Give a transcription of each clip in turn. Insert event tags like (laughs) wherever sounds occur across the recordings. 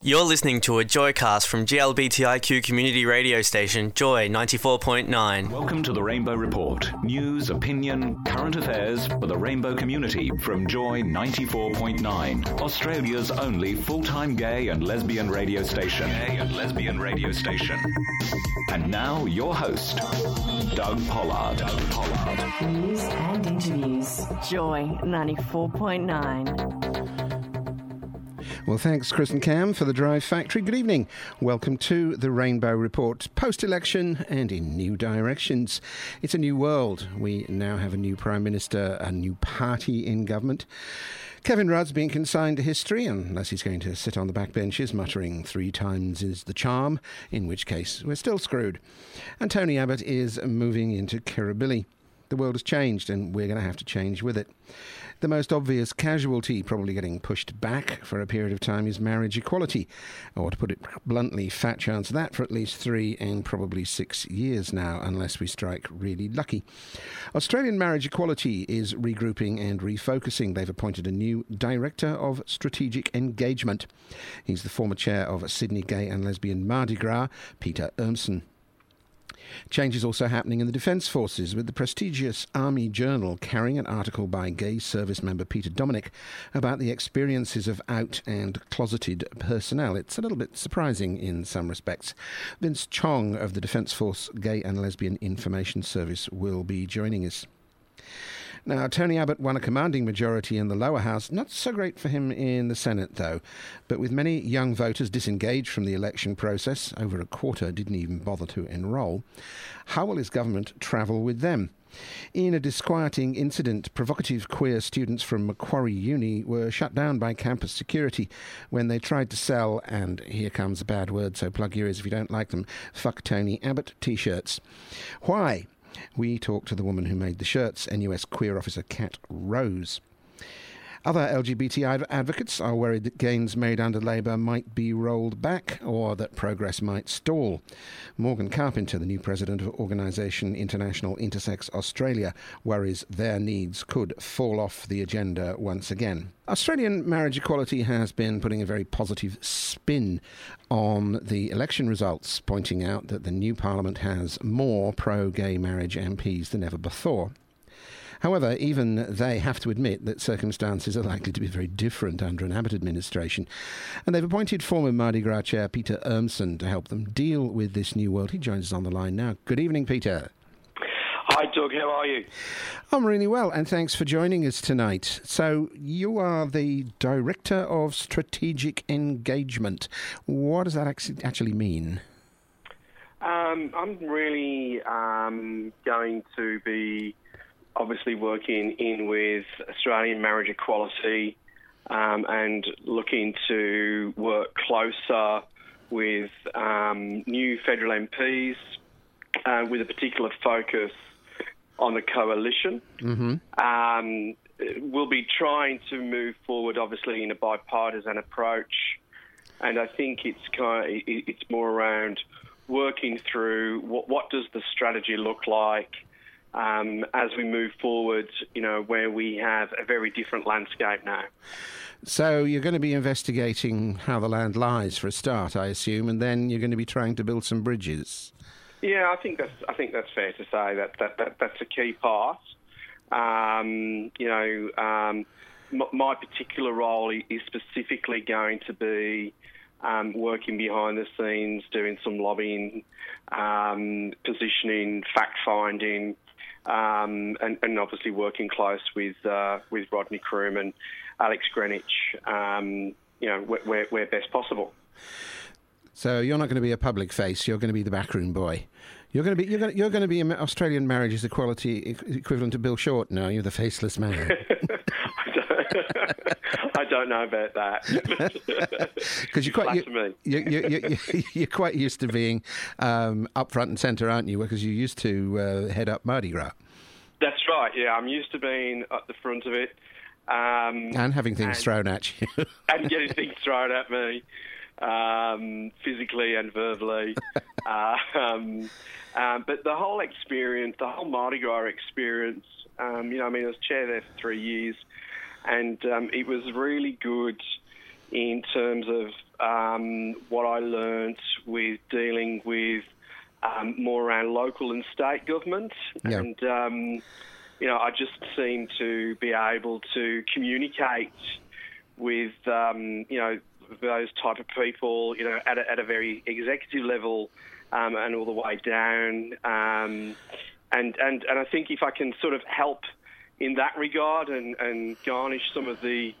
You're listening to a Joycast from GLBTIQ community radio station Joy 94.9. Welcome to the Rainbow Report. News, opinion, current affairs for the rainbow community from Joy 94.9, Australia's only full-time gay and lesbian radio station. Gay and lesbian radio station. And now your host, Doug Pollard. Doug Pollard. News and interviews. Joy 94.9. Well, thanks, Chris and Cam, for the Drive Factory. Good evening. Welcome to the Rainbow Report. Post election and in new directions. It's a new world. We now have a new Prime Minister, a new party in government. Kevin Rudd's being consigned to history, unless he's going to sit on the backbenches muttering three times is the charm, in which case we're still screwed. And Tony Abbott is moving into Kirribilli. The world has changed, and we're going to have to change with it. The most obvious casualty, probably getting pushed back for a period of time, is marriage equality. Or to put it bluntly, fat chance of that for at least three and probably six years now, unless we strike really lucky. Australian marriage equality is regrouping and refocusing. They've appointed a new Director of Strategic Engagement. He's the former chair of Sydney Gay and Lesbian Mardi Gras, Peter Urmson. Change is also happening in the Defence Forces, with the prestigious Army Journal carrying an article by gay service member Peter Dominic about the experiences of out and closeted personnel. It's a little bit surprising in some respects. Vince Chong of the Defence Force Gay and Lesbian Information Service will be joining us. Now, Tony Abbott won a commanding majority in the lower house. Not so great for him in the Senate, though. But with many young voters disengaged from the election process, over a quarter didn't even bother to enrol, how will his government travel with them? In a disquieting incident, provocative queer students from Macquarie Uni were shut down by campus security when they tried to sell, and here comes a bad word, so plug your ears if you don't like them, fuck Tony Abbott t shirts. Why? We talked to the woman who made the shirts, NUS queer officer Cat Rose. Other LGBT advocates are worried that gains made under Labor might be rolled back or that progress might stall. Morgan Carpenter, the new president of organisation International Intersex Australia, worries their needs could fall off the agenda once again. Australian marriage equality has been putting a very positive spin on the election results, pointing out that the new parliament has more pro gay marriage MPs than ever before. However, even they have to admit that circumstances are likely to be very different under an Abbott administration. And they've appointed former Mardi Gras chair Peter Urmson to help them deal with this new world. He joins us on the line now. Good evening, Peter. Hi, Doug. How are you? I'm really well, and thanks for joining us tonight. So, you are the Director of Strategic Engagement. What does that actually mean? Um, I'm really um, going to be obviously working in with Australian marriage equality um, and looking to work closer with um, new federal MPs uh, with a particular focus on the coalition. Mm-hmm. Um, we'll be trying to move forward, obviously, in a bipartisan approach, and I think it's kind of, it's more around working through what, what does the strategy look like um, as we move forward, you know, where we have a very different landscape now. So you're going to be investigating how the land lies for a start, I assume, and then you're going to be trying to build some bridges. Yeah, I think that's I think that's fair to say that that, that that's a key part. Um, you know, um, m- my particular role is specifically going to be um, working behind the scenes, doing some lobbying, um, positioning, fact finding, um, and, and, obviously working close with uh, with Rodney Croome and Alex Greenwich, um, you know, where, where, best possible. So you're not going to be a public face. You're going to be the backroom boy. You're going to be you're going to, you're going to be Australian marriages equality equivalent to Bill Shorten. No, you're the faceless man. (laughs) (laughs) I don't know about that. (laughs) Because you're quite you, you, you, (laughs) you're quite used to being um, up front and centre, aren't you? Because you used to uh, head up Mardi Gras. That's right. Yeah, I'm used to being at the front of it. Um, and having things and- thrown at you. and getting things thrown at me, um, physically and verbally. um, um, but the whole experience, the whole Mardi Gras experience, um, you know, I mean, I was chair there for three years, and um, it was really good in terms of um, what I learnt with dealing with um, more around local and state government, Yeah. and um, you know, I just seem to be able to communicate with um, you know those type of people, you know, at a, at a very executive level um, and all the way down. Um, and, and and I think if I can sort of help in that regard and, and garnish some of the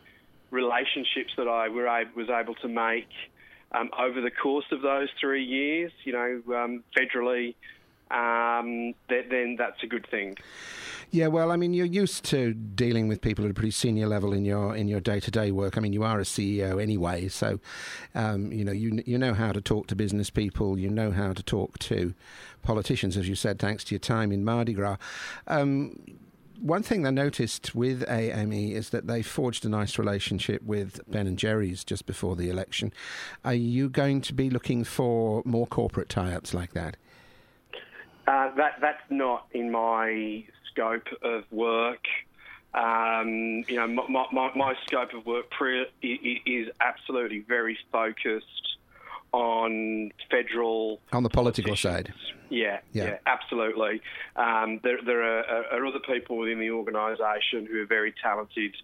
relationships that I were was able to make um, over the course of those three years, you know, um, federally, um, then, then that's a good thing. Yeah, well, I mean, you're used to dealing with people at a pretty senior level in your in your day to day work. I mean, you are a CEO anyway, so um, you know you you know how to talk to business people. You know how to talk to politicians, as you said, thanks to your time in Mardi Gras. Um, one thing I noticed with AME is that they forged a nice relationship with Ben and Jerry's just before the election. Are you going to be looking for more corporate tie-ups like that? Uh, that that's not in my scope of work. Um, you know, my, my, my scope of work is absolutely very focused on federal On the political side. Yeah, Yeah. yeah, absolutely. Um, there, there are, are other people within the organisation who are very talented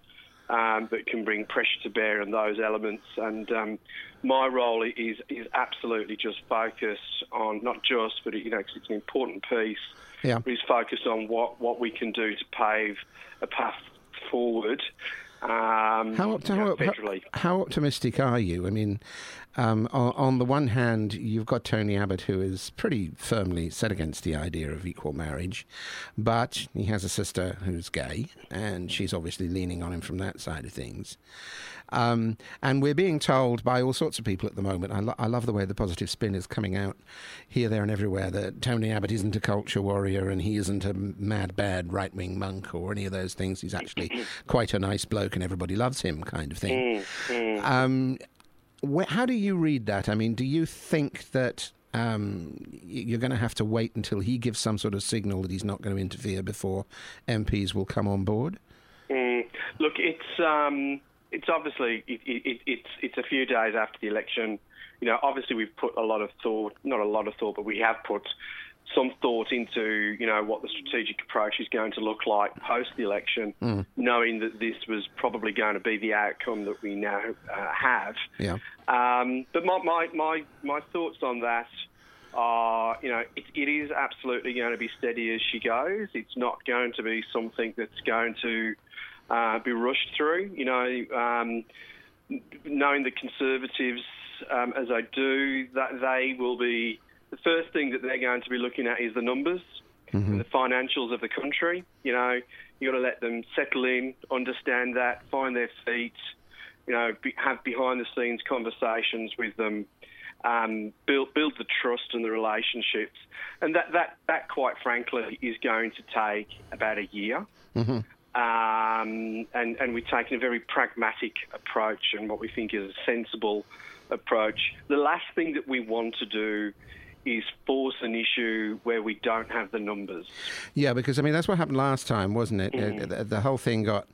um, that can bring pressure to bear on those elements. And um, my role is is absolutely just focused on not just, but you know, 'cause it's an important piece. Yeah. Is focused on what, what we can do to pave a path forward. Um, How, opt- you know, how, how optimistic are you? I mean, um, on, on the one hand, you've got Tony Abbott, who is pretty firmly set against the idea of equal marriage, but he has a sister who's gay, and she's obviously leaning on him from that side of things. Um, and we're being told by all sorts of people at the moment. I, lo- I love the way the positive spin is coming out here, there, and everywhere. That Tony Abbott isn't a culture warrior and he isn't a mad, bad right wing monk or any of those things. He's actually quite a nice bloke and everybody loves him, kind of thing. Um, wh- how do you read that? I mean, do you think that um, you're going to have to wait until he gives some sort of signal that he's not going to interfere before MPs will come on board? Mm, look, it's um, it's obviously it, it, it's it's a few days after the election. You know, obviously we've put a lot of thought, not a lot of thought, but we have put some thought into you know what the strategic approach is going to look like post the election, knowing that this was probably going to be the outcome that we now uh, have. Yeah. Um, but my, my, my, my thoughts on that are, you know, it, it is absolutely going to be steady as she goes. It's not going to be something that's going to uh, be rushed through. You know, um, knowing the Conservatives um, as I do, that they will be the first thing that they're going to be looking at is the numbers, and the financials of the country. You know, you got to let them settle in, understand that, find their feet. You know, be, have behind the scenes conversations with them. Um, build build the trust and the relationships, and that, that, that quite frankly is going to take about a year. Um, and, and we're taking a very pragmatic approach and what we think is a sensible approach. The last thing that we want to do is force an issue where we don't have the numbers. Yeah, because I mean that's what happened last time, wasn't it? Mm. Uh, the, the whole thing got.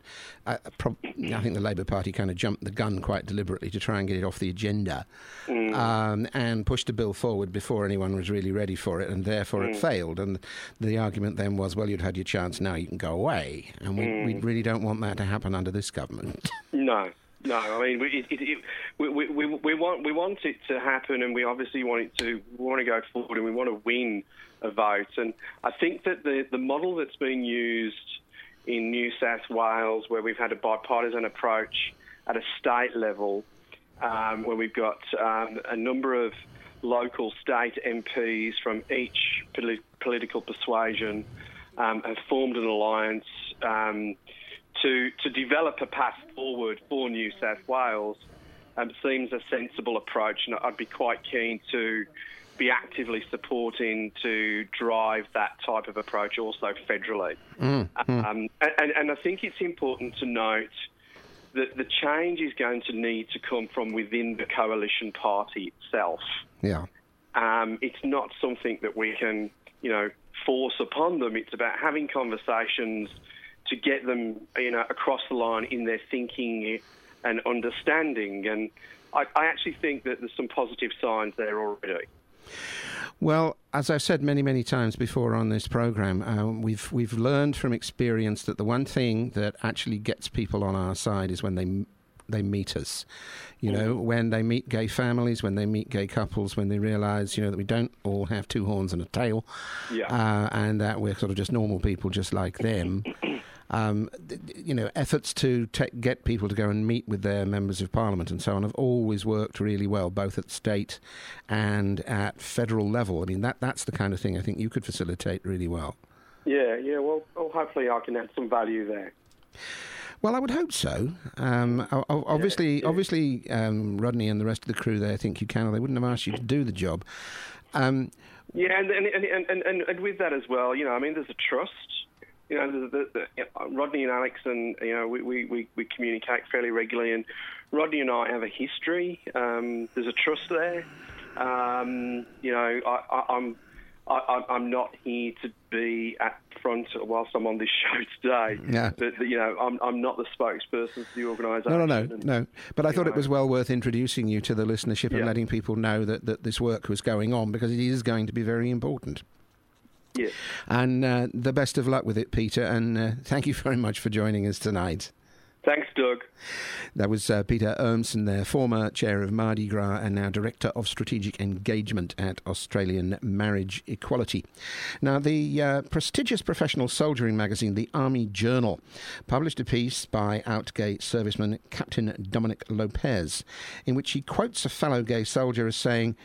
Uh, prob- I think the Labour Party kind of jumped the gun quite deliberately to try and get it off the agenda, Mm. um, and pushed a bill forward before anyone was really ready for it, and therefore Mm. it failed. And the argument then was, well, you'd had your chance, now you can go away, and we, Mm. we really don't want that to happen under this government. (laughs) No, no. I mean, we, it, it, we, we, we, want we want it to happen, and we obviously want it to we want to go forward, and we want to win a vote. And I think that the the model that's being used in New South Wales, where we've had a bipartisan approach at a state level, um, where we've got um, a number of local state MPs from each poli- political persuasion um, have formed an alliance um, to to develop a path forward for New South Wales. Um, seems a sensible approach, and I'd be quite keen to be actively supporting to drive that type of approach also federally. Um, and, and I think it's important to note that the change is going to need to come from within the coalition party itself. Yeah. Um, it's not something that we can, you know, force upon them. It's about having conversations to get them, you know, across the line in their thinking and understanding. And I, I actually think that there's some positive signs there already. Well, as I've said many, many times before on this program, uh, we've we've learned from experience that the one thing that actually gets people on our side is when they they meet us. You know, mm. when they meet gay families, when they meet gay couples, when they realise, you know, that we don't all have two horns and a tail, yeah. uh, and that we're sort of just normal people, just like them. (coughs) um, you know, efforts to te- get people to go and meet with their members of parliament and so on have always worked really well, both at state and at federal level. I mean, that that's the kind of thing I think you could facilitate really well. Yeah, yeah. Well, well hopefully I can add some value there. Well, I would hope so. Um, obviously, yeah, yeah. obviously, um, Rodney and the rest of the crew there think you can, or they wouldn't have asked you to do the job. Um, yeah, and and, and, and and with that as well, you know, I mean, there's a trust you know, the, the, the, Rodney and Alex, and you know, we, we, we, communicate fairly regularly, and Rodney and I have a history. Um, there's a trust there. Um, you know, I, I, I'm I, am not here to be at front whilst I'm on this (laughs) show today. Yeah. But, you know, I'm, I'm not the spokesperson for the organisation. No, no, no, and, no. But I thought know. it was well worth introducing you to the listenership yeah. and letting people know that, that this work was going on because it is going to be very important. Yes. And uh, the best of luck with it, Peter. And uh, thank you very much for joining us tonight. Thanks, Doug. That was uh, Peter Urmson there, former chair of Mardi Gras and now director of strategic engagement at Australian Marriage Equality. Now, the uh, prestigious professional soldiering magazine, the Army Journal, published a piece by out gay serviceman Captain Dominic Lopez, in which he quotes a fellow gay soldier as saying,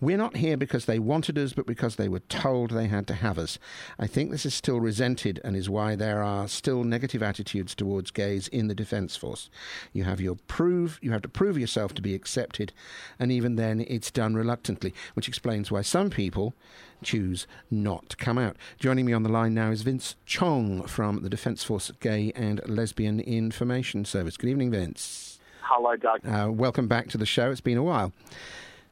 we're not here because they wanted us, but because they were told they had to have us. I think this is still resented and is why there are still negative attitudes towards gays in the Defence Force. You have your prove, you have to prove yourself to be accepted, and even then it's done reluctantly, which explains why some people choose not to come out. Joining me on the line now is Vince Chong from the Defence Force Gay and Lesbian Information Service. Good evening, Vince. Hello, Doug. Uh, welcome back to the show. It's been a while.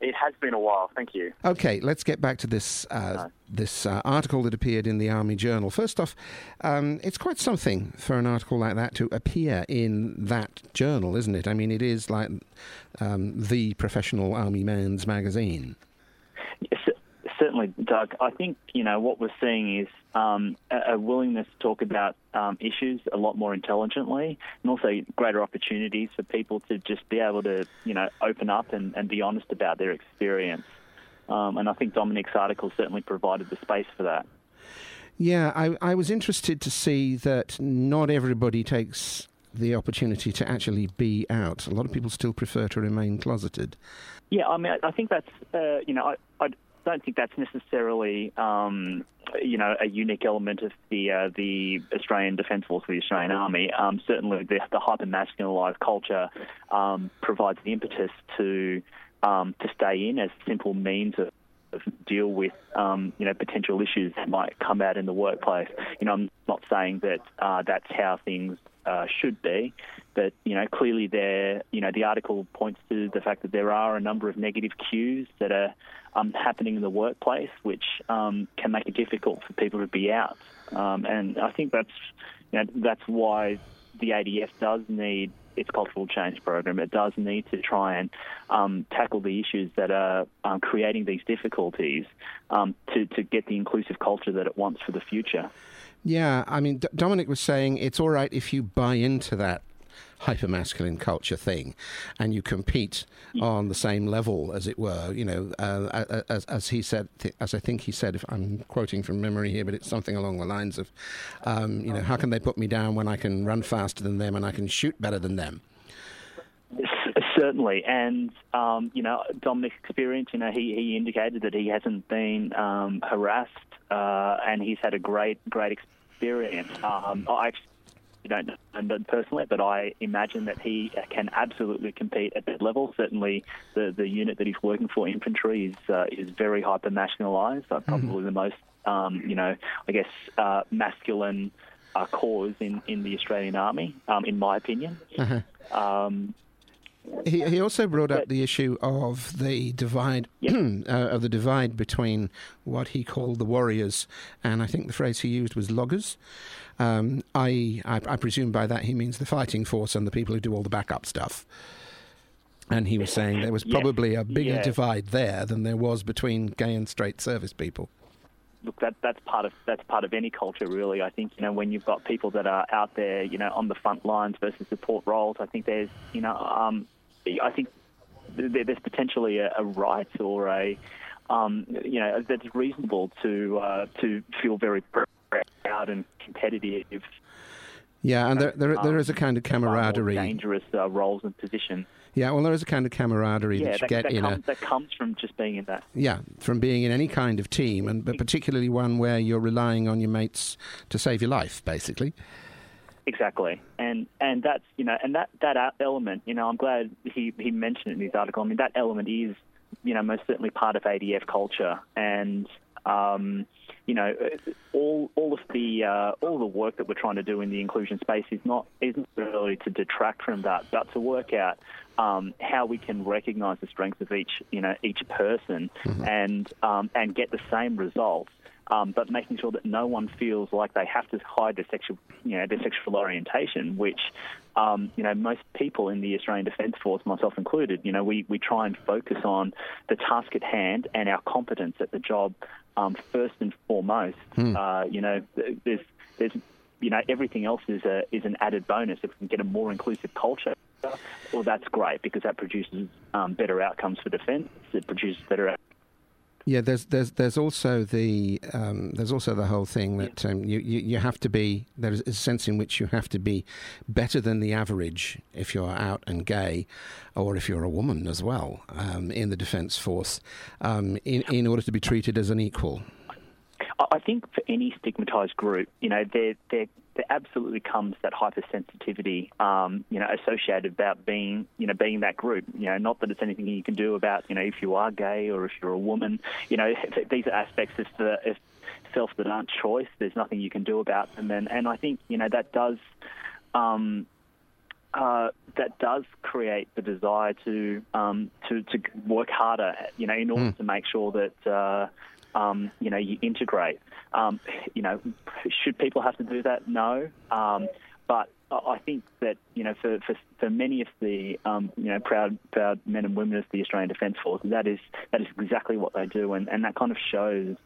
It has been a while. Thank you. Okay, let's get back to this uh, no. this uh, article that appeared in the Army Journal. First off, um, it's quite something for an article like that to appear in that journal, isn't it? I mean, it is like um, the professional army man's magazine. Certainly, Doug. I think you know what we're seeing is um, a, a, willingness to talk about um, issues a lot more intelligently, and also greater opportunities for people to just be able to you know open up and, and be honest about their experience. Um, and I think Dominic's article certainly provided the space for that. Yeah, I, I was interested to see that not everybody takes the opportunity to actually be out. A lot of people still prefer to remain closeted. Yeah, I mean, I think that's uh, you know, I, I don't think that's necessarily um, you know a unique element of the uh, the Australian Defence Force, or the Australian Army. Um, certainly, the, the hyper masculinized culture um, provides the impetus to um, to stay in as simple means of deal with um, you know potential issues that might come out in the workplace. You know, I'm not saying that uh, that's how things uh, should be. But you know, clearly there, you know, the article points to the fact that there are a number of negative cues that are um, happening in the workplace, which um, can make it difficult for people to be out. Um, and I think that's you know, that's why the ADF does need its cultural change program. It does need to try and um, tackle the issues that are um, creating these difficulties um, to, to get the inclusive culture that it wants for the future. Yeah, I mean, D- Dominic was saying it's all right if you buy into that hypermasculine culture thing, and you compete on the same level, as it were. You know, uh, as, as, he said, as I think he said, if I'm quoting from memory here, but it's something along the lines of, um, you know, how can they put me down when I can run faster than them and I can shoot better than them? Certainly, and um, you know Dominic's experience. You know, he, he indicated that he hasn't been um, harassed, uh, and he's had a great great experience. Um, I don't know him personally, but I imagine that he can absolutely compete at that level. Certainly, the the unit that he's working for, infantry, is uh, is very hyper masculinized. Uh, probably mm-hmm. the most, um, you know, I guess, uh, masculine uh, cause in, in the Australian Army, um, in my opinion. Uh-huh. Um, He, he also brought up the issue of the divide (clears throat) uh, of the divide between what he called the warriors and I think the phrase he used was loggers. Um, I, I I presume by that he means the fighting force and the people who do all the backup stuff. And he was saying there was probably a bigger Yeah. divide there than there was between gay and straight service people. look, that that's part of that's part of any culture, really. I think you know when you've got people that are out there, you know, on the front lines versus support roles. I think there's, you know, um, I think there's potentially a, a right or a, um, you know, that's reasonable to uh, to feel very proud and competitive. Yeah, and there there, there um, a kind of camaraderie. dangerous uh, roles and positions. Yeah, well, there is a kind of camaraderie Yeah, that you that, get that, in a comes, that comes from just being in that. Yeah, from being in any kind of team, and but particularly one where you're relying on your mates to save your life, basically. Exactly, and and that's you know, and that that element, you know, I'm glad he he mentioned it in his article. I mean, that element is, you know, most certainly part of ADF culture, and um, you know, all all of the uh, all the work that we're trying to do in the inclusion space is not isn't really to detract from that, but to work out um, how we can recognise the strengths of each you know each person and um, and get the same results um, but making sure that no one feels like they have to hide their sexual, you know, their sexual orientation, which, um, you know, most people in the Australian Defence Force, myself included, you know, we, we try and focus on the task at hand and our competence at the job um, first and foremost. Uh, you know, there's, there's, you know, everything else is a is an added bonus. If we can get a more inclusive culture, well, that's great because that produces um, better outcomes for defence. It produces better Yeah, there's there's there's also the um, there's also the whole thing that um, you, you you have to be there is a sense in which you have to be better than the average if you're out and gay, or if you're a woman as well um, in the defence force, um, in in order to be treated as an equal. I think for any stigmatised group, you know, there there there absolutely comes that hypersensitivity, um, you know, associated about being, you know, being that group. You know, not that it's anything you can do about, you know, if you are gay or if you're a woman. You know, (laughs) these are aspects of the of self that aren't choice. There's nothing you can do about them, and and I think you know that does. Um, uh, that does create the desire to um, to to work harder, you know, in order to make sure that uh, um, you know you integrate. Um, you know, should people have to do that? No, um, but I think that you know for for, for many of the um, you know proud proud men and women of the Australian Defence Force, that is that is exactly what they do, and, and that kind of shows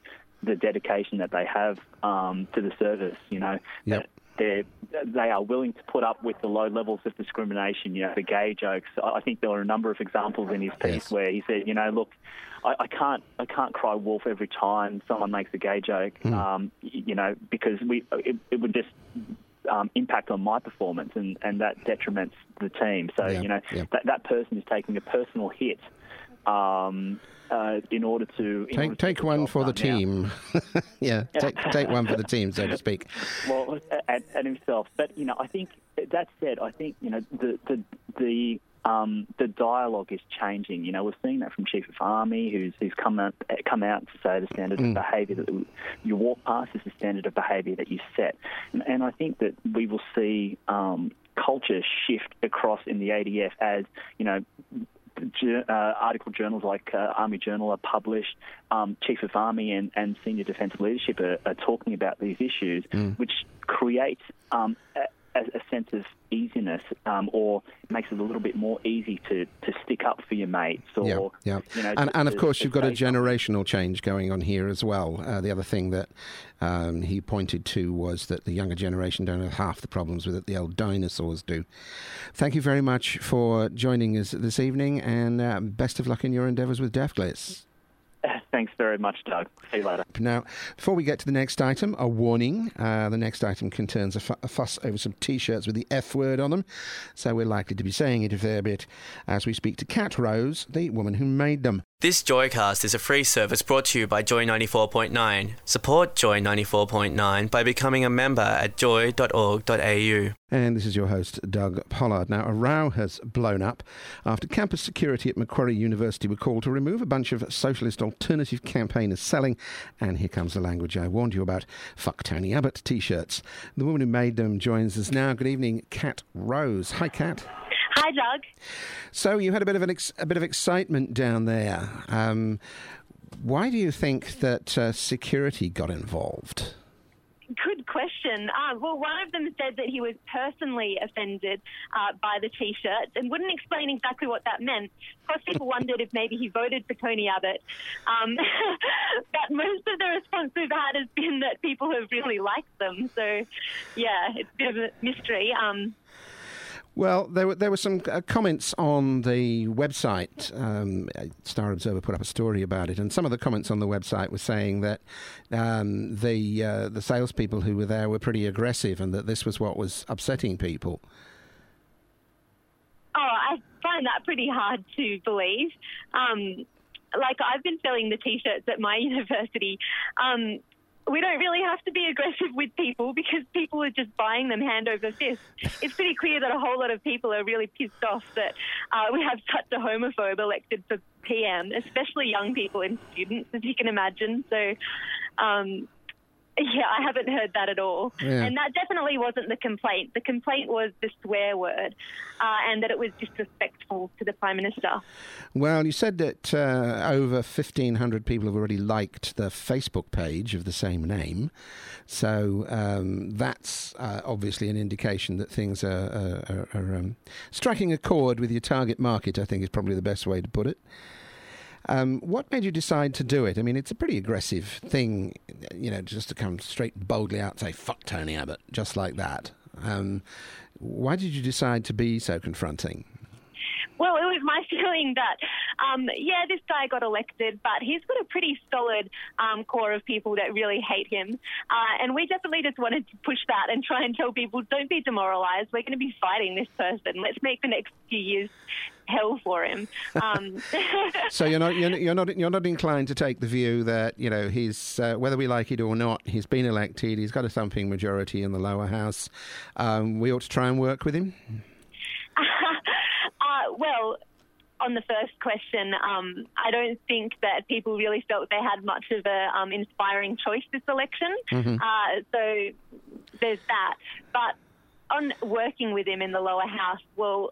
the dedication that they have um, to the service. You know, Yep. They're, they are willing to put up with the low levels of discrimination, you know, the gay jokes. I think there were a number of examples in his piece Yes. where he said, you know, look, I, I can't, I can't cry wolf every time someone makes a gay joke, um, you know, because we, it, it would just um, impact on my performance, and, and that detriments the team. So, Yeah, you know, yeah. that that person is taking a personal hit. Um, uh, in order to in order Take to take one for the. Team. (laughs) yeah, (laughs) take take one for the team, so to speak. well, and, and himself. But you know, I think that said, I think you know the the the um, the dialogue is changing. You know, we're seeing that from Chief of Army, who's who's come out come out to say the standard of behaviour that you walk past is the standard of behaviour that you set, and, and I think that we will see um, culture shift across in the ADF as you know uh, article journals like uh, Army Journal are published. Um, Chief of Army and, and senior defence leadership are, are talking about these issues, which creates um, a, a sense of easiness um, or makes it a little bit more easy to, to stick up for your mates or, yeah, yeah. you know, and, to- and of course, to you've got a generational change going on here as well. Uh, the other thing that um, he pointed to was that the younger generation don't have half the problems with it the old dinosaurs do. Thank you very much for joining us this evening, and uh, best of luck in your endeavours with DEFGLIS. Thanks very much, Doug. See you later. Now, before we get to the next item, a warning. Uh, the next item concerns a, fuss over some t shirts with the F word on them, so we're likely to be saying it a fair bit as we speak to Cat Rose, the woman who made them. This Joycast is a free service brought to you by Joy 94.9. Support Joy 94.9 by becoming a member at joy.org.au. And this is your host, Doug Pollard. Now, a row has blown up after campus security at Macquarie University were called to remove a bunch of socialist alternative campaigners selling, and here comes the language I warned you about, fuck Tony Abbott t shirts. The woman who made them joins us now. Good evening, Cat Rose. Hi, Cat. Hi, Doug. So you had a bit of an ex- a bit of excitement down there. Um, why do you think that uh, security got involved? Good question. Uh, well, one of them said that he was personally offended uh, by the T-shirts and wouldn't explain exactly what that meant. Of course, people (laughs) wondered if maybe he voted for Tony Abbott. Um, (laughs) but most of the response we've had has been that people have really liked them. So, yeah, it's a bit of a mystery. Um, well, there were there were some uh, comments on the website. Um, Star Observer put up a story about it, and some of the comments on the website were saying that um, the uh, the salespeople who were there were pretty aggressive, and that this was what was upsetting people. Oh, I find that pretty hard to believe. Um, like I've been selling the T-shirts at my (laughs) university. Um, we don't really have to be aggressive with people because people are just buying them hand over fist. It's pretty clear that a whole lot of people are really pissed off that uh, we have such a homophobe elected for PM, especially young people and students, as you can imagine. So, um, yeah, I haven't heard that at all. Yeah. And that definitely wasn't the complaint. The complaint was the swear word uh, and that it was disrespectful to the Prime Minister. Well, you said that uh, over 1,500 people have already liked the Facebook page of the same name. So um, that's uh, obviously an indication that things are, are, are um, striking a chord with your target market, I think is probably the best way to put it. Um, what made you decide to do it? I mean, it's a pretty aggressive thing, you know, just to come straight boldly out and say, fuck Tony Abbott, just like that. Um, why did you decide to be so confronting? Well, it was my (laughs) feeling that, um, yeah, this guy got elected, but he's got a pretty solid um, core of people that really hate him. Uh, and we definitely just wanted to push that and try and tell people, don't be demoralised. We're going to be fighting this person. Let's make the next few years hell for him. Um, (laughs) so you're not, you're, you're not you're not inclined to take the view that you know he's uh, whether we like it or not, he's been elected. He's got a thumping majority in the lower house. Um, we ought to try and work with him. Well, on the first question, um, I don't think that people really felt they had much of an um, inspiring choice this election. Mm-hmm. Uh, so there's that. But on working with him in the lower house, well,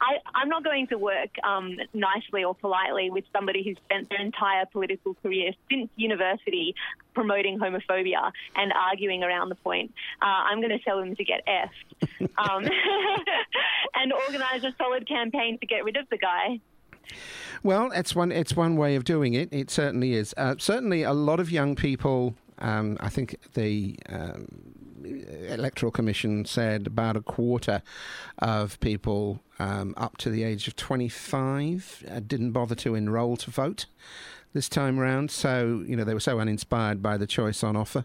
I, I'm not going to work um, nicely or politely with somebody who's spent their entire political career since university promoting homophobia and arguing around the point. Uh, I'm going to tell him to get effed um, (laughs) (laughs) and organise a solid campaign to get rid of the guy. Well, it's one it's one way of doing it. It certainly is. Uh, certainly, a lot of young people. Um, I think the um, electoral commission said about a quarter of people um, up to the age of 25 uh, didn't bother to enrol to vote this time round. So, you know, they were so uninspired by the choice on offer.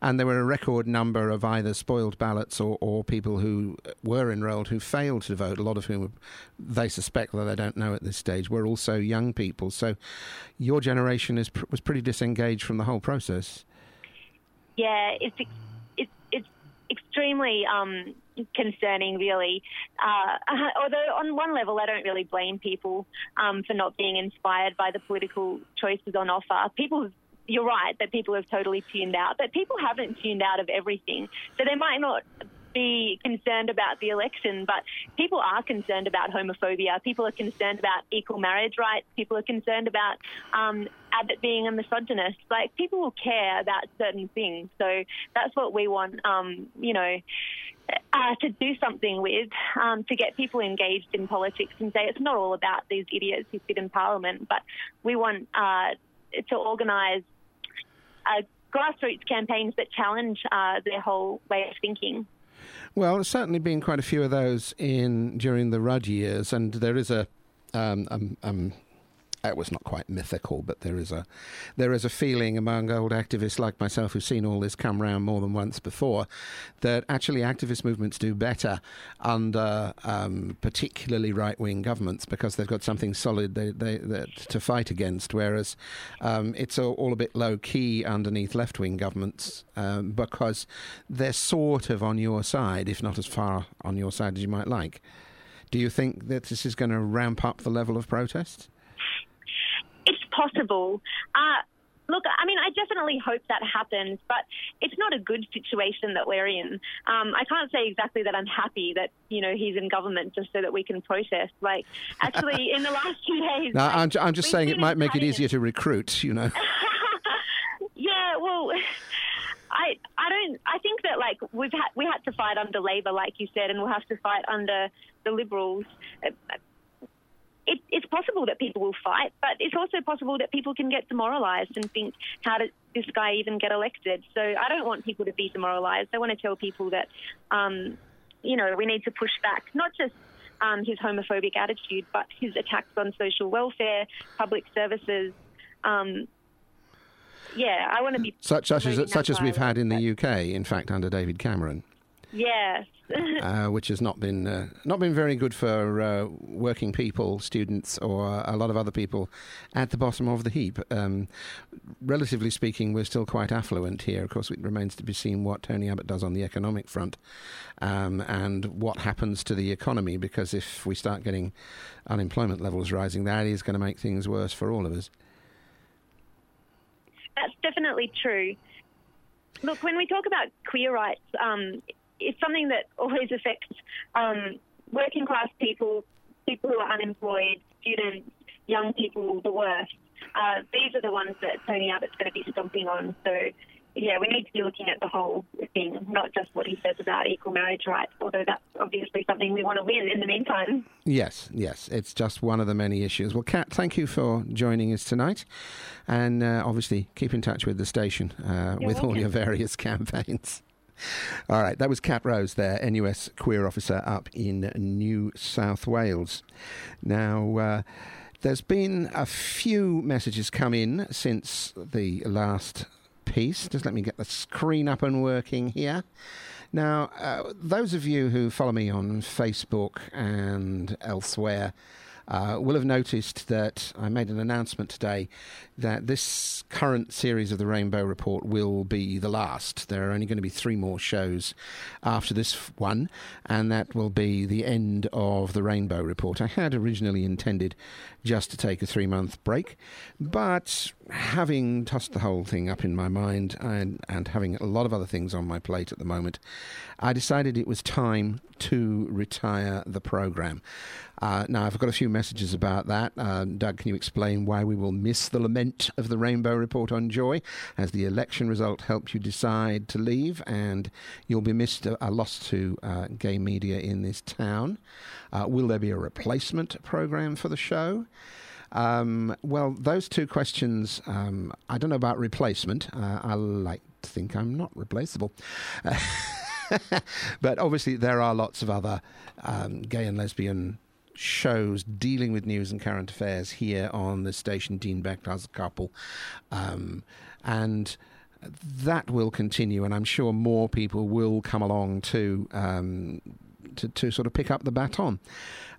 And there were a record number of either spoiled ballots or, or people who were enrolled who failed to vote, a lot of whom they suspect, though they don't know at this stage, were also young people. So your generation is, was pretty disengaged from the whole process. Yeah, it's extremely um, concerning, really. Uh, (laughs) although on one level, I don't really blame people um, for not being inspired by the political choices on offer. People. You're right that people have totally tuned out, but people haven't tuned out of everything. So they might not be concerned about the election, but people are concerned about homophobia. People are concerned about equal marriage rights. People are concerned about um, Abbott being a misogynist. Like people will care about certain things. So that's what we want. Um, you know. Uh, to do something with, um, to get people engaged in politics and say it's not all about these idiots who sit in Parliament, but we want uh, to organise uh, grassroots campaigns that challenge uh, their whole way of thinking. Well, there's certainly been quite a few of those in during the Rudd years, and there is a um, um, um, it was not quite mythical, but there is a there is a feeling among old activists like myself who've seen all this come round more than once before that actually activist movements do better under um, particularly right wing governments because they've got something solid they, they, to fight against, whereas um, it's all, all, a bit low key underneath left wing governments um, because they're sort of on your side, if not as far on your side as you might like. Do you think that this is going to ramp up the level of protests? Possible. Uh, look, I mean, I definitely hope that happens, but it's not a good situation that we're in. Um, I can't say exactly that I'm happy that you know he's in government just so that we can protest. Like, actually, (laughs) in the last few days, no, like, I'm, I'm just saying it might make it easier to recruit. You know. (laughs) yeah, well. I I don't I think that like we've had we had to fight under Labor like you said and we'll have to fight under the Liberals it, it's possible that people will fight, but it's also possible that people can get demoralised and think, how did this guy even get elected? So I don't want people to be demoralised. I want to tell people that, um, you know, we need to push back, not just um, his homophobic attitude, but his attacks on social welfare, public services. Um, yeah, I want to be such such as such as we've had in the UK. In fact, under David Cameron. Yes. (laughs) uh, which has not been uh, not been very good for uh, working people, students, or a lot of other people at the bottom of the heap. Um, relatively speaking, we're still quite affluent here. Of course, it remains to be seen what Tony Abbott does on the economic front um, and what happens to the economy. Because if we start getting unemployment levels rising, that is going to make things worse for all of us. That's definitely true. Look, when we talk about queer rights, um, it's something that always affects um, working class people, people who are unemployed, students, young people the worst. Uh, these are the ones that Tony Abbott's going to be stomping on. So, yeah, we need to be looking at the whole thing, not just what he says about equal marriage rights, although that's obviously something we want to win in the meantime. Yes, yes, it's just one of the many issues. Well, Cat, thank you for joining us tonight. And uh, obviously, keep in touch with the station uh, with welcome. all your various (laughs) campaigns. All right, that was Cat Rose there, NUS queer officer up in New South Wales. Now, uh, there's been a few messages come in since the last piece. Just let me get the screen up and working here. Now, uh, those of you who follow me on Facebook and elsewhere uh, will have noticed that I made an announcement today that this current series of the Rainbow Report will be the last. There are only going to be three more shows after this one, and that will be the end of the Rainbow Report. I had originally intended just to take a three month break, but having tossed the whole thing up in my mind and, and having a lot of other things on my plate at the moment, I decided it was time to retire the program. Uh, now, I've got a few messages about that. Uh, Doug, can you explain why we will miss the lament of the Rainbow Report on Joy as the election result helped you decide to leave and you'll be missed a, a loss to uh, gay media in this town? Uh, will there be a replacement program for the show? Um, well, those two questions, um, I don't know about replacement. Uh, I like to think I'm not replaceable. (laughs) but obviously, there are lots of other um, gay and lesbian shows dealing with news and current affairs here on the station, Dean Beck as a couple. Um, and that will continue, and I'm sure more people will come along to, um, to, to sort of pick up the baton.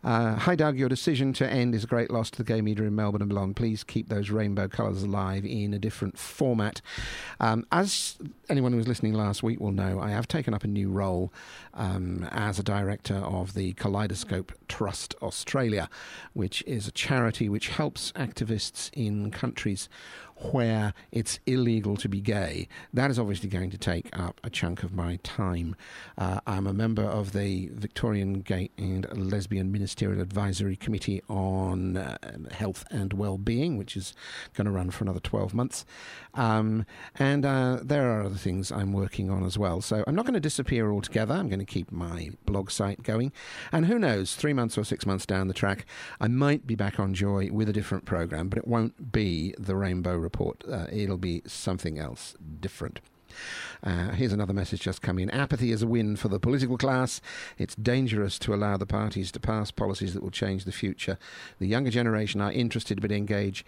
Uh, hi, Doug. Your decision to end is a great loss to the gay media in Melbourne and beyond. Please keep those rainbow colours alive in a different format. Um, as anyone who was listening last week will know, I have taken up a new role um, as a director of the Kaleidoscope Trust Australia, which is a charity which helps activists in countries where it's illegal to be gay. That is obviously going to take up a chunk of my time. Uh, I'm a member of the Victorian Gay and Lesbian Ministerial Advisory Committee on uh, Health and Wellbeing, which is going to run for another 12 months. Um, and uh, there are other things I'm working on as well. So I'm not going to disappear altogether. I'm going to keep my blog site going. And who knows, three months or six months down the track, I might be back on Joy with a different program, but it won't be the Rainbow Report. Uh, it'll be something else different. Uh, here's another message just come in. Apathy is a win for the political class. It's dangerous to allow the parties to pass policies that will change the future. The younger generation are interested but engage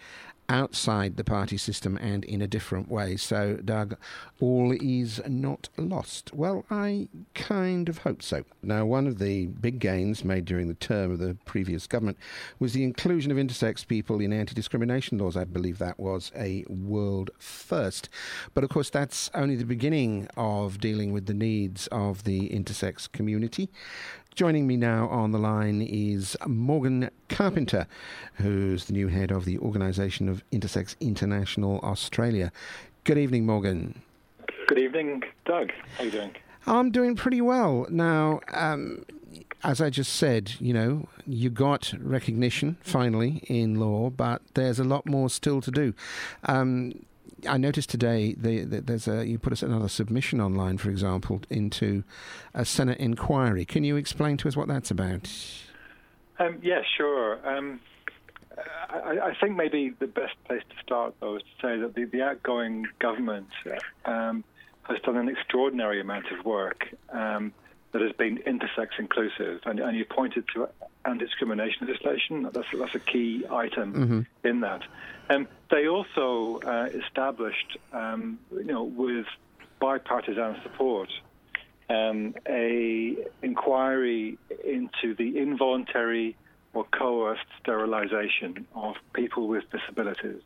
outside the party system and in a different way. So, Doug, all is not lost. Well, I kind of hope so. Now, one of the big gains made during the term of the previous government was the inclusion of intersex people in anti discrimination laws. I believe that was a world first. But of course, that's only the beginning of dealing with the needs of the intersex community. Joining me now on the line is Morgan Carpenter, who's the new head of the Organisation of Intersex International Australia. Good evening, Morgan. Good evening, Doug. How are you doing? I'm doing pretty well. Now, um, as I just said, you know, you got recognition finally in law, but there's a lot more still to do. Um, I noticed today the, the, there's a you put us another submission online, for example, into a Senate inquiry. Can you explain to us what that's about? Um, yeah, sure. Um, I, I, think maybe the best place to start, though, is to say that the, the outgoing government um, has done an extraordinary amount of work um, that has been intersex inclusive, and, and you pointed to anti-discrimination legislation. That's that's a key item mm-hmm. in that. Um, they also uh, established, um, you know, with bipartisan support, um, a inquiry into the involuntary or coerced sterilization of people with disabilities.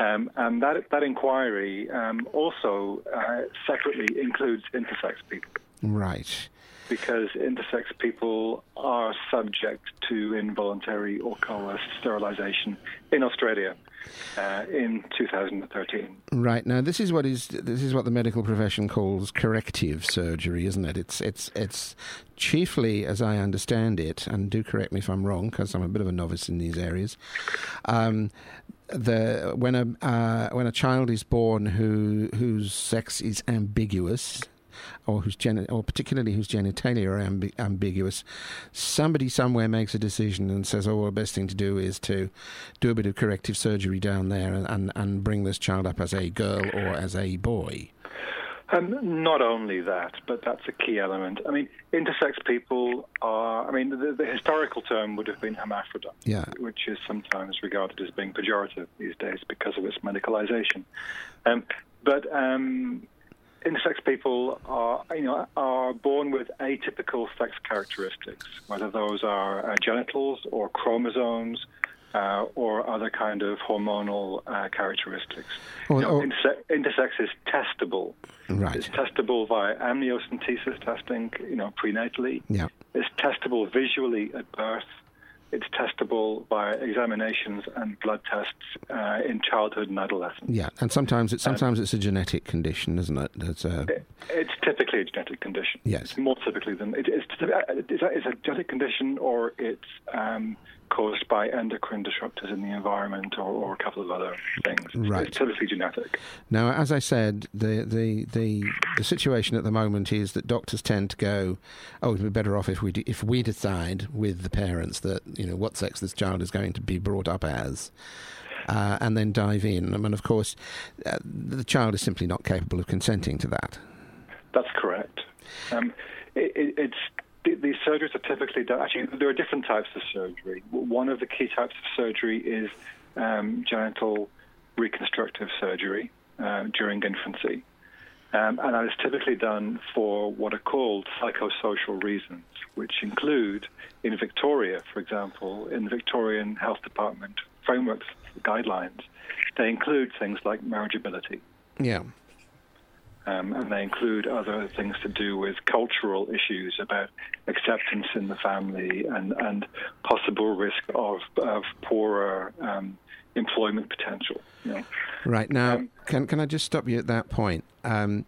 Um, and that that inquiry um, also uh, separately includes intersex people. Right because intersex people are subject to involuntary or coerced sterilisation in Australia. Uh, in 2013. Right now, this is what is this is what the medical profession calls corrective surgery, isn't it? It's it's it's chiefly, as I understand it, and do correct me if I'm wrong, because I'm a bit of a novice in these areas. Um, the when a uh, when a child is born who whose sex is ambiguous, or whose geni- or particularly whose genitalia are amb- ambiguous, somebody somewhere makes a decision and says, "Oh, well, the best thing to do is to do a bit of corrective surgery down there and, and, and bring this child up as a girl or as a boy." Um, not only that, but that's a key element. I mean, intersex people are, I mean, the, the, historical term would have been hermaphrodite, yeah. which is sometimes regarded as being pejorative these days because of its medicalization. Um, but um, intersex people are, you know, are born with atypical sex characteristics, whether those are uh, genitals or chromosomes. Uh, or other kind of hormonal uh, characteristics. you know, interse- intersex is testable. Right. It's testable via amniocentesis testing, you know, prenatally. Yeah. It's testable visually at birth. It's testable by examinations and blood tests uh, in childhood and adolescence. Yeah, and sometimes it's sometimes um, it's a genetic condition, isn't it? It's, a, it, it's typically a genetic condition. Yes, more typically than it, it's, it's a genetic condition, or it's um, caused by endocrine disruptors in the environment or, or, a couple of other things. Right. It's typically genetic. Now, as I said, the, the, the, the situation at the moment is that doctors tend to go, oh, it'd be better off if we, do, if we decide with the parents that, you know, what sex this child is going to be brought up as. Uh, and then dive in. I mean, of course, uh, the child is simply not capable of consenting to that. That's correct. Um, it, it, it's these surgeries are typically done. Actually, there are different types of surgery. One of the key types of surgery is um, genital reconstructive surgery uh, during infancy. Um, and that is typically done for what are called psychosocial reasons, which include, in Victoria, for example, in the Victorian Health Department frameworks guidelines, they include things like marriageability. Yeah. Um, and they include other things to do with cultural issues about acceptance in the family and, and possible risk of, of poorer um, employment potential. You know. Right now, um, can can I just stop you at that point? Um,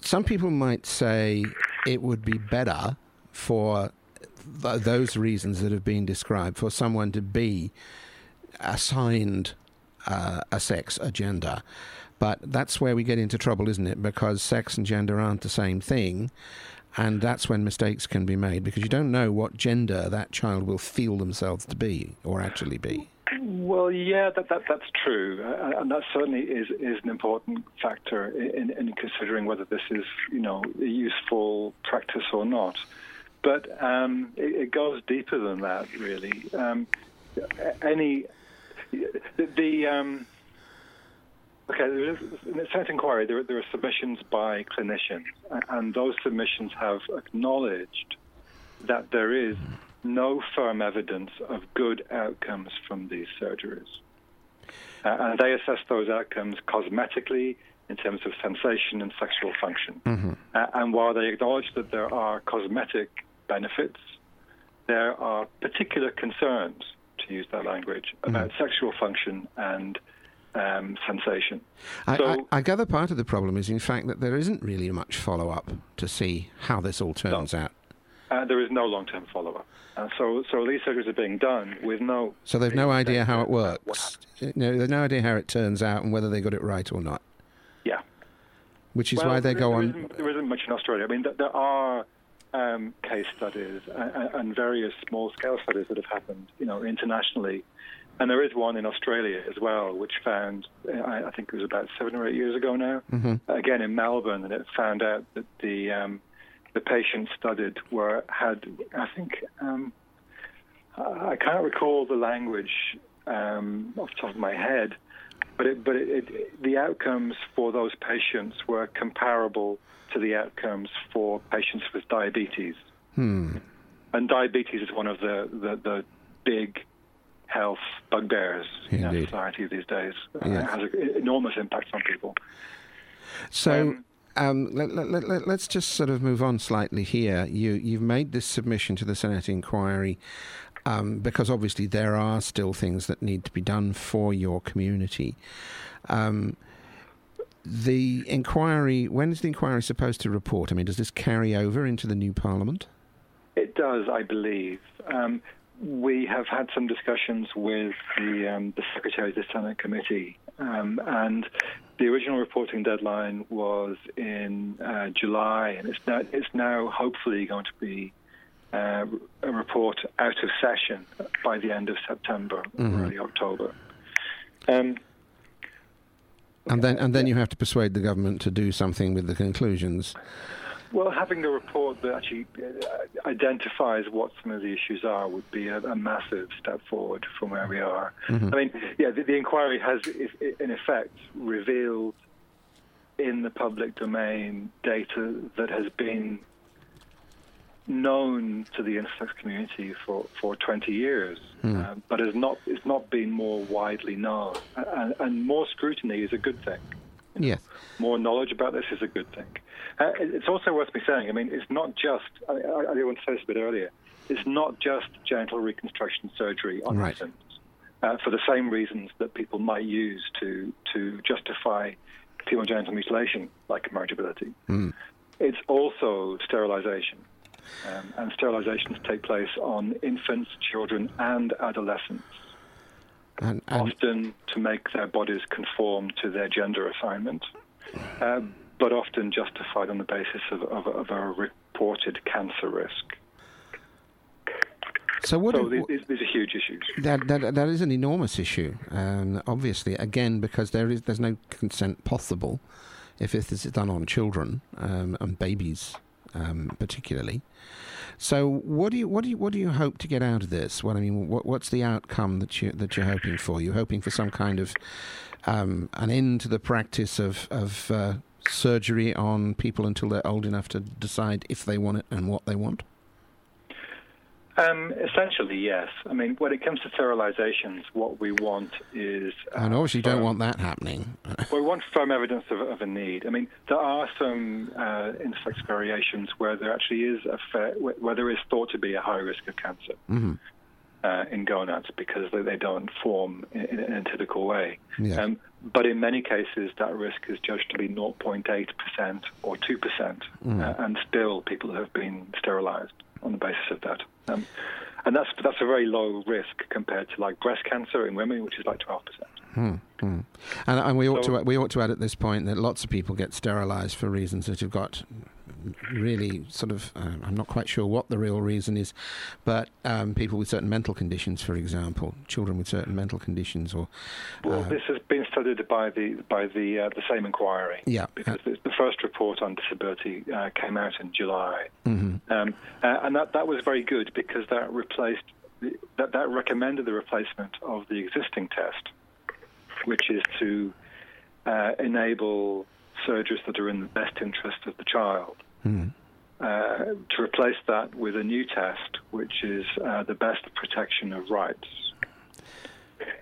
some people might say it would be better for th- those reasons that have been described for someone to be assigned uh, a sex agenda but that's where we get into trouble, isn't it? Because sex and gender aren't the same thing. And that's when mistakes can be made because you don't know what gender that child will feel themselves to be or actually be. Well, yeah, that, that that's true, uh, and that certainly is is an important factor in, in considering whether this is you know a useful practice or not. But um, it, it, goes deeper than that, really. Um, any the, the um, okay, in the Senate inquiry, there, there are submissions by clinicians, and those submissions have acknowledged that there is no firm evidence of good outcomes from these surgeries. Uh, and they assess those outcomes cosmetically in terms of sensation and sexual function. Mm-hmm. Uh, and while they acknowledge that there are cosmetic benefits, there are particular concerns, to use that language, mm-hmm. about sexual function and um, sensation. I, so, I, I, gather part of the problem is, in fact, that there isn't really much follow up to see how this all turns no. out. Uh, there is no long term follow up. Uh, so, so these surgeries are being done with no. So they've no idea how it works. No, they've no idea how it turns out and whether they got it right or not. Yeah. Which is well, why they go there on. Isn't, there isn't much in Australia. I mean, there are um, case studies and, and various small scale studies that have happened, you know, internationally. And there is one in Australia as well, which found, I, I think it was about seven or eight years ago now, mm-hmm. again in Melbourne, and it found out that the um, the patients studied were had, I think, um, I can't recall the language um, off the top of my head, but it, but it, it, the outcomes for those patients were comparable to the outcomes for patients with diabetes. Hmm. And diabetes is one of the, the, the big health bugbears in our society these days. Uh, It has an enormous impact on people. So, um, um, let, us let, let, just sort of move on slightly here. You, you've made this submission to the Senate inquiry um, because obviously there are still things that need to be done for your community. Um, the inquiry, when is the inquiry supposed to report? I mean, does this carry over into the new parliament? It does, I believe. Um, we have had some discussions with the, um, the Secretary of the Senate Committee, um, and the original reporting deadline was in uh, July, and it's now, it's now hopefully going to be uh, a report out of session by the end of September, mm-hmm. early October. Um, and then, and then you have to persuade the government to do something with the conclusions. Well, having a report that actually uh, identifies what some of the issues are would be a, a massive step forward from where we are. Mm-hmm. I mean, yeah, the, the inquiry has, in effect, revealed in the public domain data that has been known to the intersex community for, for 20 years, mm. uh, but has not it's not been more widely known. And, and more scrutiny is a good thing. Yes. More knowledge about this is a good thing. Uh, it's also worth me saying. I mean, it's not just. I, I, I want to say this a bit earlier. It's not just genital reconstruction surgery on right. infants. Uh, for the same reasons that people might use to to justify female genital mutilation, like marriageability. Mm. It's also sterilization. Um, and sterilizations take place on infants, children, and adolescents. And, and often to make their bodies conform to their gender assignment, uh, but often justified on the basis of, of, of a reported cancer risk. So, what so these, these, are huge issues. That, that that is an enormous issue. Um, obviously, again, because there is there's no consent possible if this is done on children um, and babies um, particularly. So, what do you what do you what do you hope to get out of this? What I mean, what, what's the outcome that you that you're hoping for? You're hoping for some kind of um, an end to the practice of of uh, surgery on people until they're old enough to decide if they want it and what they want. Um, essentially, yes. I mean, when it comes to sterilizations, what we want is. Uh, and obviously, you don't want that happening. (laughs) we want firm evidence of, of, a need. I mean, there are some uh, intersex variations where there actually is a fair, where there is thought to be a high risk of cancer mm-hmm. uh, in gonads because they, they don't form in, in, a typical way. Yeah. Um, but in many cases, that risk is judged to be 0.8% or 2%, mm. Uh, and still people have been sterilized on the basis of that. Um, and that's that's a very low risk compared to like breast cancer in women, which is like twelve percent. Hmm, hmm. And, and, we ought so, to we ought to add at this point that lots of people get sterilised for reasons that have got really sort of, uh, I'm not quite sure what the real reason is, but um, people with certain mental conditions, for example, children with certain mental conditions, or well, uh, this has been studied by the by the uh, the same inquiry. Yeah, because the, the first report on disability uh, came out in July, mm-hmm. um, uh, and that that was very good because that replaced that that recommended the replacement of the existing test, which is to uh, enable surgeries that are in the best interest of the child. Mm. Uh, to replace that with a new test, which is uh, the best protection of rights,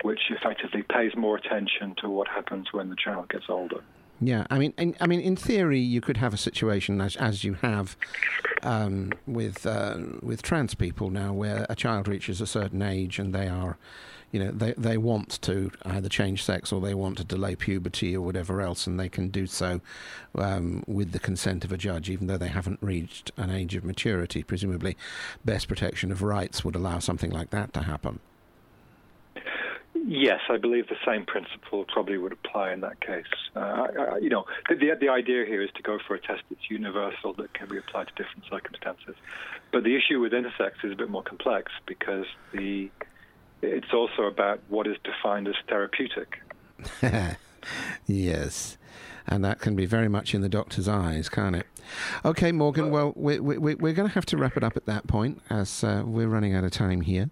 which effectively pays more attention to what happens when the child gets older. Yeah, I mean, in, I mean, in theory, you could have a situation as as you have um, with uh, with trans people now, where a child reaches a certain age and they are, you know, they they want to either change sex or they want to delay puberty or whatever else, and they can do so um, with the consent of a judge, even though they haven't reached an age of maturity. Presumably, best protection of rights would allow something like that to happen. Yes, I believe the same principle probably would apply in that case. Uh, I, you know, the, the, the idea here is to go for a test that's universal that can be applied to different circumstances. But the issue with intersex is a bit more complex because the it's also about what is defined as therapeutic. (laughs) yes, and that can be very much in the doctor's eyes, can't it? Okay, Morgan. Well, we, we, we're going to have to wrap it up at that point as uh, we're running out of time here.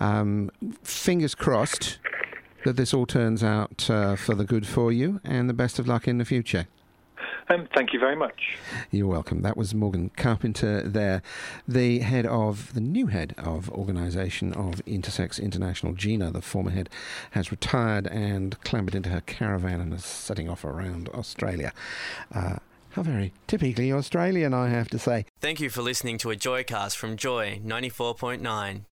Um, fingers crossed that this all turns out uh, for the good for you, and the best of luck in the future. Um, thank you very much. You're welcome. That was Morgan Carpenter there, the head of, the new head of organisation of Intersex International. Gina, the former head, has retired and clambered into her caravan and is setting off around Australia. Uh, how very typically Australian, I have to say. Thank you for listening to a Joycast from Joy 94.9.